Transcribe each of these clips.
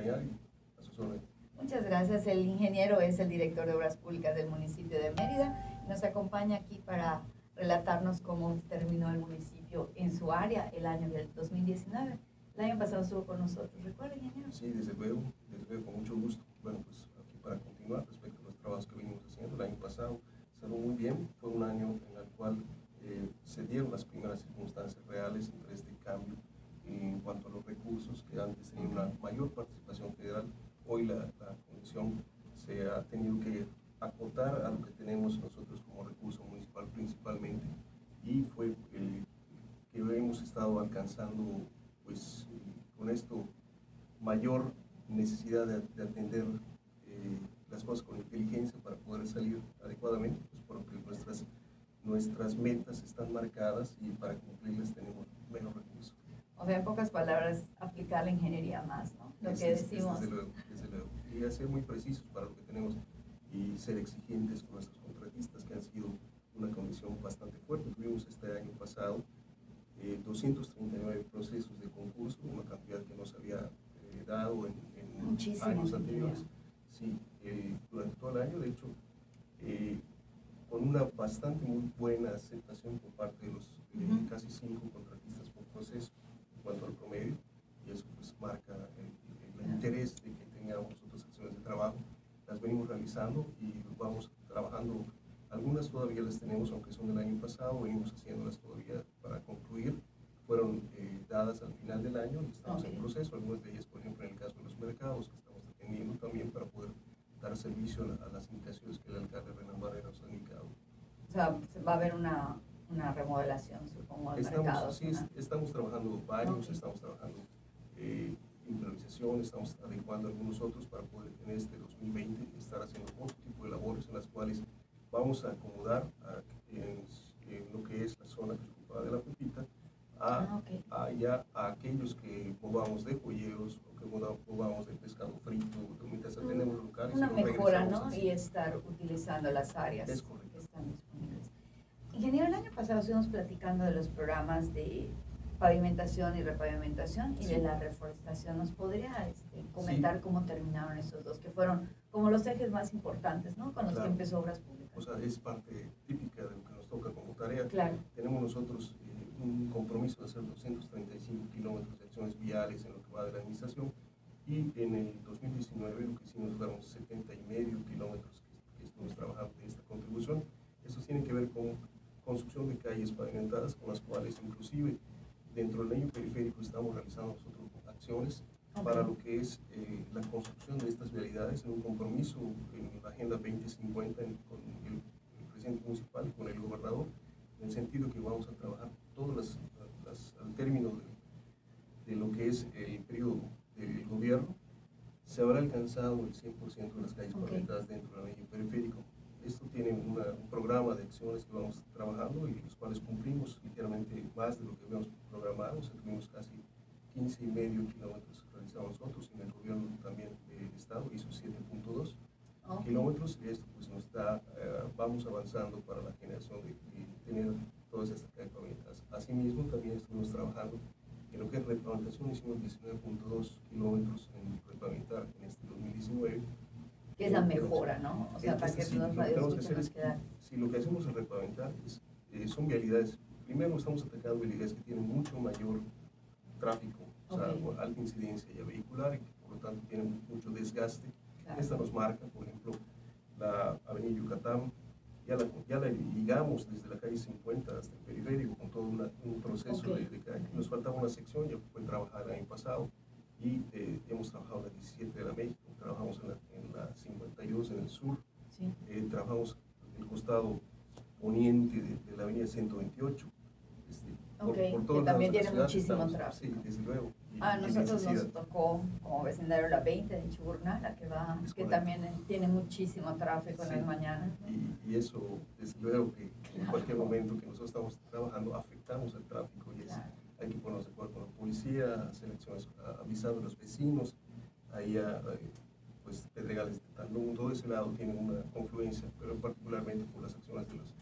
acompañar y a sus órdenes. Muchas gracias. El ingeniero es el director de Obras Públicas del municipio de Mérida. Nos acompaña aquí para relatarnos cómo terminó el municipio en su área el año del 2019. El año pasado estuvo con nosotros, ¿recuerda, ingeniero? Sí, desde luego, desde luego, con mucho gusto. Bueno, pues aquí para continuar respecto a los trabajos que venimos haciendo, el año pasado salió muy bien, fue un año en el cual eh, se dieron las primeras circunstancias reales entre este cambio en cuanto a los recursos que antes tenían una mayor participación federal hoy la, la Comisión se ha tenido que acotar a lo que tenemos nosotros como recurso municipal principalmente y fue el que hemos estado alcanzando pues con esto mayor necesidad de, atender eh, las cosas con inteligencia para poder salir adecuadamente, pues porque nuestras, nuestras metas están marcadas y para cumplirlas tenemos. O sea, en pocas palabras, aplicar la ingeniería más, ¿no? Lo que decimos. desde luego, desde luego. Y ser muy precisos para lo que tenemos y ser exigentes con nuestros contratistas, que han sido una condición bastante fuerte. Tuvimos este año pasado eh, 239 procesos de concurso, una cantidad que no se había eh, dado en, en años anteriores. Sí, eh, durante todo el año, de hecho, eh, con una bastante muy buena aceptación por parte de los casi cinco contratistas por proceso cuanto al promedio, y eso pues marca el, interés de que tengamos otras acciones de trabajo. Las venimos realizando y vamos trabajando. Algunas todavía las tenemos, aunque son del año pasado, venimos haciéndolas todavía para concluir. Fueron eh, dadas al final del año y estamos en proceso. Algunas de ellas, por ejemplo, en el caso de los mercados, que estamos atendiendo también para poder dar servicio a, las indicaciones que el alcalde Renan Barrera nos ha indicado. O sea, va a haber una una remodelación, supongo, al estamos, mercado. Sí, estamos trabajando baños, estamos trabajando eh, improvisación, estamos adecuando algunos otros para poder en este 2020 estar haciendo otro tipo de labores en las cuales vamos a acomodar en, lo que es la zona que se ocupa de la pepita a, ah, ya a aquellos que movamos de joyeros o que movamos de pescado frito, mientras atendemos mm, locales. Una mejora, ¿no? Y estar utilizando las áreas es correcto. que están disponibles. Ingeniero, el año pasado estuvimos platicando de los programas de pavimentación y repavimentación y de la reforestación. ¿Nos podría este, comentar cómo terminaron esos dos, que fueron como los ejes más importantes, ¿no? Con los que empezó Obras Públicas. O sea, es parte típica de lo que nos toca como tarea. Claro. Tenemos nosotros eh, un compromiso de hacer 235 kilómetros de acciones viales en lo que va de la administración y en el 2019 lo que hicimos fueron 70 y medio kilómetros que, que estuvimos trabajando de esta contribución. Eso tiene que ver con construcción de calles pavimentadas con las cuales inclusive dentro del año periférico estamos realizando nosotros acciones para lo que es eh, la construcción de estas vialidades en un compromiso en la Agenda 2050 con el, presidente municipal y con el gobernador, en el sentido que vamos a trabajar todas las, al término de, de, lo que es el periodo del gobierno, se habrá alcanzado el 100% de las calles pavimentadas dentro del año periférico esto tiene un programa de acciones que vamos trabajando y los cuales cumplimos ligeramente más de lo que habíamos programado. O sea, tuvimos casi 15 y medio kilómetros realizados nosotros y en el gobierno también del Estado hizo 7.2 kilómetros y esto pues nos da, eh, vamos avanzando para la generación de, tener todas estas pavimentas. Asimismo también estuvimos trabajando en lo que es repavimentación, hicimos 19.2 kilómetros en repavimentar en este 2019 que es la mejora, ¿no? O sea, para que los radios nos quedan. Si lo que hacemos es repavimentar, eh, son vialidades, primero estamos atacando vialidades que tienen mucho mayor tráfico, o sea, alta incidencia ya vehicular y que por lo tanto tienen mucho desgaste. Esta nos marca, por ejemplo, la avenida Yucatán, ya la, ya la ligamos desde la calle 50 hasta el periférico con todo un proceso de, de, Nos faltaba una sección, ya fue trabajada el año pasado y eh, hemos trabajado en la 17 de la México, trabajamos en la, en la 52 en el sur, eh, trabajamos el costado poniente de, la avenida 128. Este, por, por que también tiene muchísimo tráfico. Sí, desde luego. a nosotros nos tocó como vecindario la 20 de Chuburnala, que, va, que también tiene muchísimo tráfico en las mañanas. Y, y, eso, desde luego que en cualquier momento que nosotros estamos trabajando afectamos el tráfico y es, hay que ponernos de acuerdo con la policía, hacer acciones, avisar a los vecinos, ahí a, pues Pedregales de Talón, todo ese lado tiene una confluencia, pero particularmente por las acciones de, los,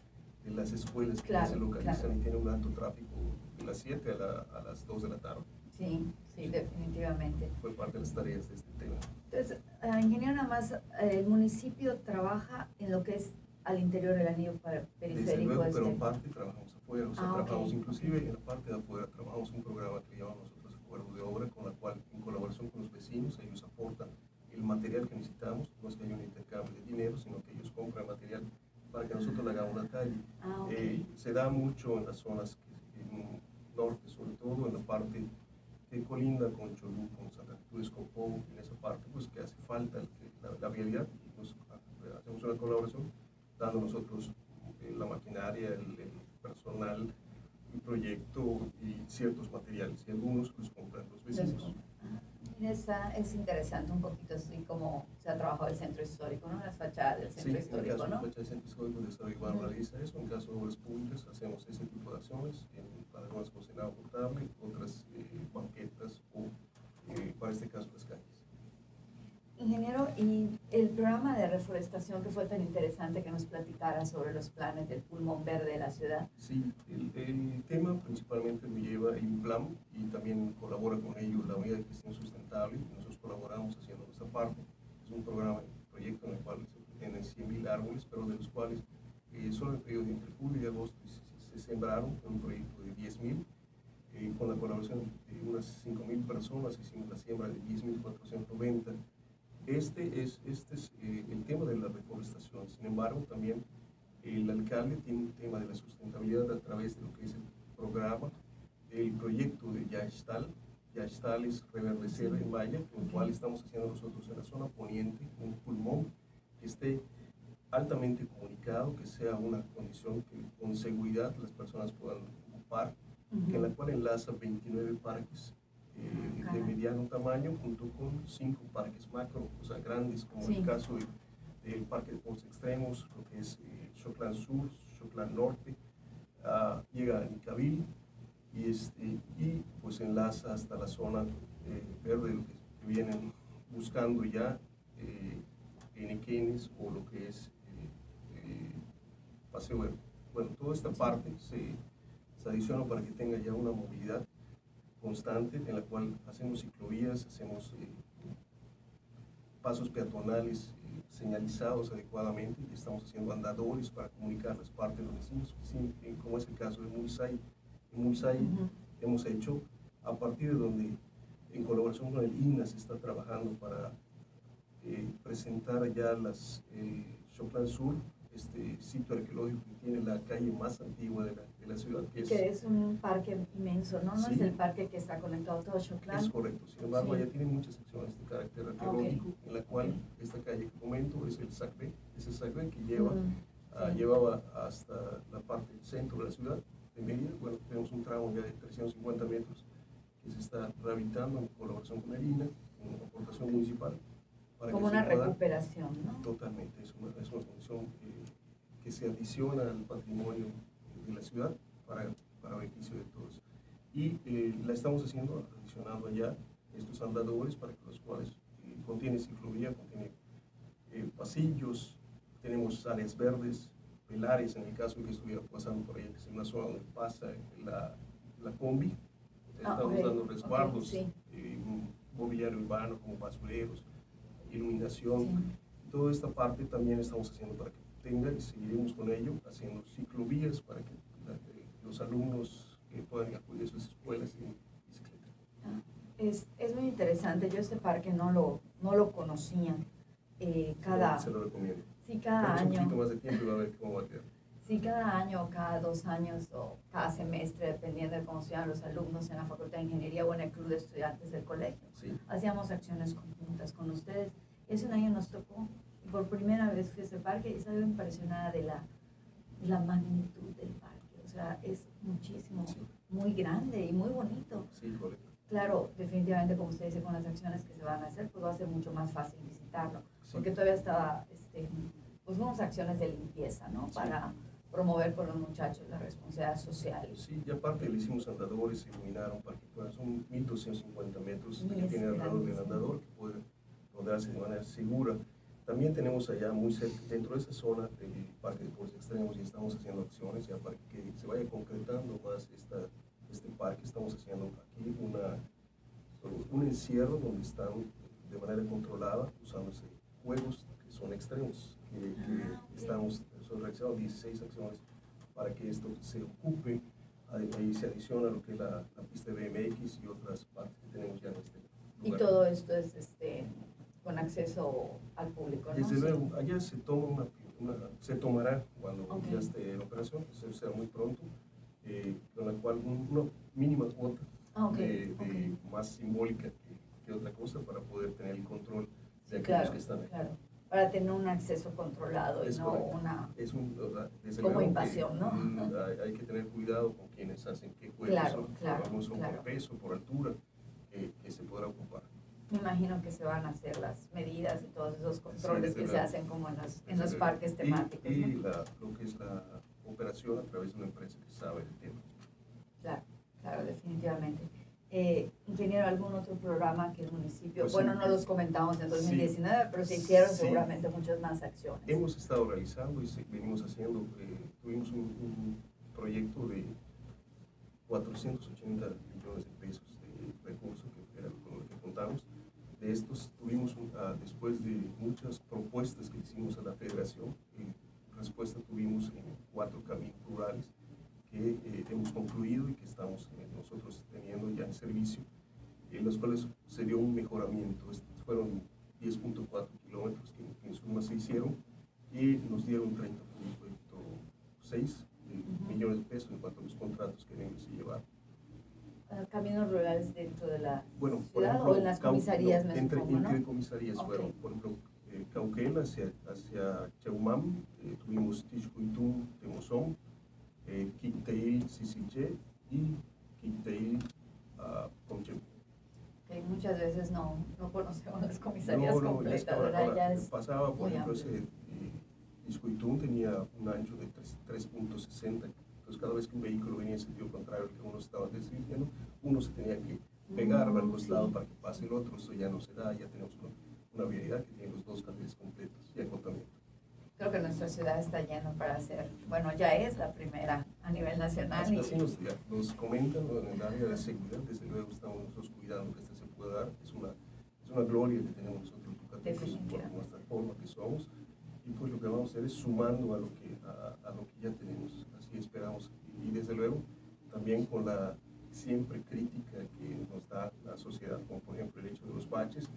de las escuelas que se localizan y tienen un alto tráfico de las 7 a, a, las 2 de la tarde. Sí, sí, definitivamente. Fue parte de las tareas de este tema. Entonces, uh, ingeniero, nada más, el municipio trabaja en lo que es al interior del anillo periférico. Desde luego, este. pero en parte trabajamos afuera, o sea, Ah, trabajamos inclusive en la parte de afuera, trabajamos un programa que llamamos nosotros Acuerdo de Obra, con la cual, en colaboración con los vecinos, ellos aportan el material que necesitamos, no es que haya un intercambio de dinero, sino que ellos compran material para que nosotros le hagamos la calle. Ah, ok. Eh, se da mucho en las zonas que, en norte, sobre todo en la parte que colinda con Cholú, con Santa Cruz, Copó, en esa parte, pues que hace falta la, la vialidad y pues, ha- hacemos una colaboración dando nosotros eh, la maquinaria, el, el personal, el proyecto y ciertos materiales y algunos los compran los vecinos. Está- es interesante un poquito así como se ha trabajado el centro histórico, ¿no? Las fachadas del Sí, centro en el histórico, caso ¿no? de Centro Histórico de Ujú. realiza eso, en caso de obras públicas hacemos ese tipo de acciones, en, para algunas cocinado potable, otras eh, banquetas o eh, para este caso las calles. Ingeniero, y el programa de reforestación que fue tan interesante que nos platicara sobre los planes del pulmón verde de la ciudad. Sí, el, el tema principalmente lo lleva INPLAM y también colabora con ellos la Unidad de Gestión Sustentable nosotros colaboramos haciendo nuestra parte. Es un programa, un proyecto en el cual se obtienen 100.000 árboles, pero de los cuales eh, solo en el periodo entre julio y agosto se, se sembraron un proyecto de 10.000. Eh, con la colaboración de unas 5.000 personas hicimos la siembra de 10.490. Este es, este es eh, el tema de la reforestación. Sin embargo, también el alcalde tiene un tema de la sustentabilidad a través de lo que es el programa, el proyecto de Yashtal. Yashtal es reverdecer en Maya, con el cual estamos haciendo nosotros en la zona poniente, un pulmón que esté altamente comunicado, que sea una condición que con seguridad las personas puedan ocupar, que en la cual enlaza 29 parques eh, de mediano tamaño junto con cinco parques macro, o sea, grandes, como Sí. el caso de- del Parque de Deportes Extremos, lo que es eh, Choclán Sur, Choclán Norte, llega a Nicabil y, este, y pues enlaza hasta la zona eh, verde, lo que, que vienen buscando ya eh, en Equenes o lo que es eh, eh, Paseo Verde. Bueno, toda esta parte se, se adiciona para que tenga ya una movilidad constante en la cual hacemos ciclovías, hacemos eh, pasos peatonales eh, señalizados adecuadamente y estamos haciendo andadores para comunicar las partes de los vecinos, como es el caso de Mulsay. En Mulsay Ujú. hemos hecho, a partir de donde en colaboración con el INA se está trabajando para eh, presentar ya las Choplan Sur, este sitio arqueológico que tiene la calle más antigua de la, de la ciudad, que es, Que es un parque inmenso, ¿no? No es Sí. el parque que está conectado a todo Choclán. es correcto. Sin embargo, Sí. ya tiene muchas secciones de carácter arqueológico, en la cual esta calle que comento es el Sacre, es el Sacre que lleva, Mm, sí. llevaba hasta la parte del centro de la ciudad de Mérida. Bueno, tenemos un tramo ya de 350 metros que se está rehabilitando en colaboración con el INA, con aportación municipal. Para Como que una pueda- recuperación, ¿no? Totalmente, es una, es una condición que, que se adiciona al patrimonio de la ciudad para, para beneficio de todos. Y eh, la estamos haciendo, adicionando allá estos andadores para que los cuales eh, contiene ciclovía, contiene eh, pasillos, tenemos áreas verdes, pilares en el caso que estuviera pasando por ahí, que es una zona donde pasa la, la combi. Ah, Estamos dando resguardos, sí. eh, un mobiliario urbano como basureros, iluminación. Toda esta parte también estamos haciendo para que tenga y seguiremos con ello, haciendo ciclovías para que los alumnos puedan acudir a sus escuelas en bicicleta. Ah, Es, es muy interesante. Yo este parque no lo, no lo conocía. Eh, cada, Se lo recomiendo. sí, cada Damos un poquito año. más de tiempo y va a ver cómo va a quedar. Sí, cada año, cada dos años o cada semestre, dependiendo de cómo sean los alumnos en la Facultad de Ingeniería o en el Club de Estudiantes del colegio. Sí, Hacíamos acciones conjuntas con ustedes. Ese un año nos tocó. y Por primera vez fui a ese parque y estaba impresionada de la, de la magnitud del parque. O sea, es muchísimo, Sí. muy grande y muy bonito. sí, correcto. Claro, definitivamente, como usted dice, con las acciones que se van a hacer, pues va a ser mucho más fácil visitarlo. Sí. Porque todavía estaba, este, pues unas acciones de limpieza, ¿no? Para promover con los muchachos la responsabilidad social. Sí, y aparte le hicimos andadores, iluminaron para que puedan, son 1250 metros que tiene alrededor del andador que puede rodearse de manera segura. También tenemos allá muy cerca, dentro de esa zona del Parque de Deportes Extremos y estamos haciendo acciones ya para que se vaya concretando más esta, este parque. Estamos haciendo aquí una un encierro donde están de manera controlada usándose juegos que son extremos, que, ah, estamos, reaccionando 16 acciones para que esto se ocupe, ahí se adiciona lo que es la, pista de BMX y otras partes que tenemos ya en este lugar. Y todo esto es este, con acceso al público, ¿no? Desde luego, allá se toma una, se tomará cuando ya esté en operación, eso será muy pronto, eh, con la cual una mínima cuota ah, de, más simbólica que, otra cosa para poder tener el control de aquellos que están ahí. Claro para tener un acceso controlado y no una es un, como invasión, ¿no? Hay, que tener cuidado con quienes hacen qué juegos claro, son, claro, son por peso, por altura, que, se podrá ocupar. Me imagino que se van a hacer las medidas y todos esos controles que se hacen como en los, en los parques temáticos. Y, lo que es la operación a través de una empresa que sabe el tema. Claro, claro, definitivamente. Eh, ingeniero, algún otro programa que el municipio, pues bueno, no los comentamos en 2019, pero se hicieron seguramente muchas más acciones. Hemos estado realizando y venimos haciendo, eh, tuvimos un, proyecto de 480 millones de pesos de recursos, que era con lo que contamos. De estos tuvimos, ah, después de muchas propuestas que hicimos a la federación, en respuesta tuvimos en cuatro caminos rurales que eh, hemos concluido y que estamos eh, nosotros teniendo ya en servicio, en los cuales se dio un mejoramiento. fueron 10.4 kilómetros que en suma se hicieron y nos dieron 30.6 eh, millones de pesos en cuanto a los contratos que debemos llevar. ¿Caminos rurales dentro de la bueno, ciudad o en las comisarías? No, entre, entre comisarías fueron, por ejemplo, Cauquel hacia, hacia Chaumam, tuvimos Tishkuitum, Temozón, eh, Sisiche y Quinteil uh, Que muchas veces no, no conocemos las comisarías no, no, completas, ahora, Ya es pasaba, por ejemplo, ese, eh, Iscuitún tenía un ancho de 3.60, entonces cada vez que un vehículo venía en sentido contrario al que uno estaba desviando, uno se tenía que pegar mm, al costado para que pase el otro, eso ya no se da, ya tenemos una, una vialidad que tiene los dos carriles completos creo que nuestra ciudad está llena para hacer, bueno, ya es la primera a nivel nacional. Así, así nos, nos, comentan en el área de seguridad, desde luego estamos nosotros cuidando que esto se pueda dar, es una, es una gloria que tenemos nosotros por nuestra forma que somos, y pues lo que vamos a hacer es sumando a lo que, a, lo que ya tenemos, así esperamos, y desde luego también con la siempre crítica que nos da la sociedad, como por ejemplo el hecho de los baches,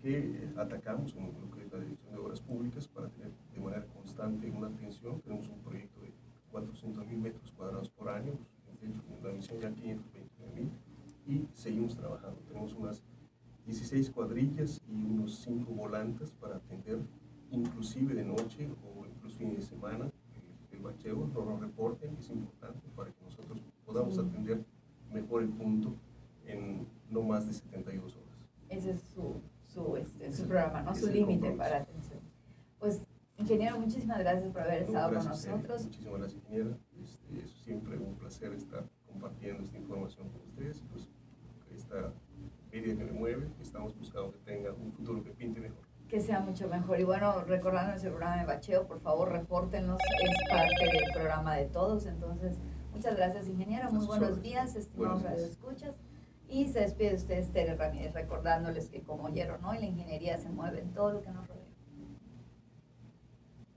que atacamos en lo que es la Dirección de Obras Públicas para tener de manera constante una atención. Tenemos un proyecto de 400 mil metros cuadrados por año, de hecho, la misión ya 529 mil, y seguimos trabajando. Tenemos unas 16 cuadrillas y unos 5 volantes para atender, inclusive de noche o incluso fines de semana, el, bacheo, nos lo reporten, es importante para que nosotros podamos atender mejor el punto en no más de 72 horas. Ese es su su, este, su programa, ¿no? su límite para atención. Pues, ingeniero, muchísimas gracias por haber estado con nosotros. Muchísimas gracias, ingeniera. Este, es siempre un placer estar compartiendo esta información con ustedes. Pues, esta media que me mueve, estamos buscando que tenga un futuro que pinte mejor. Que sea mucho mejor. Y bueno, recordando ese programa de bacheo, por favor, repórtenos. Es parte del programa de todos. Entonces, muchas gracias, ingeniero. Muy buenos días, estimados radioescuchas. Y se despide usted, Tere Ramírez, recordándoles que como oyeron, ¿no? la ingeniería se mueve en todo lo que nos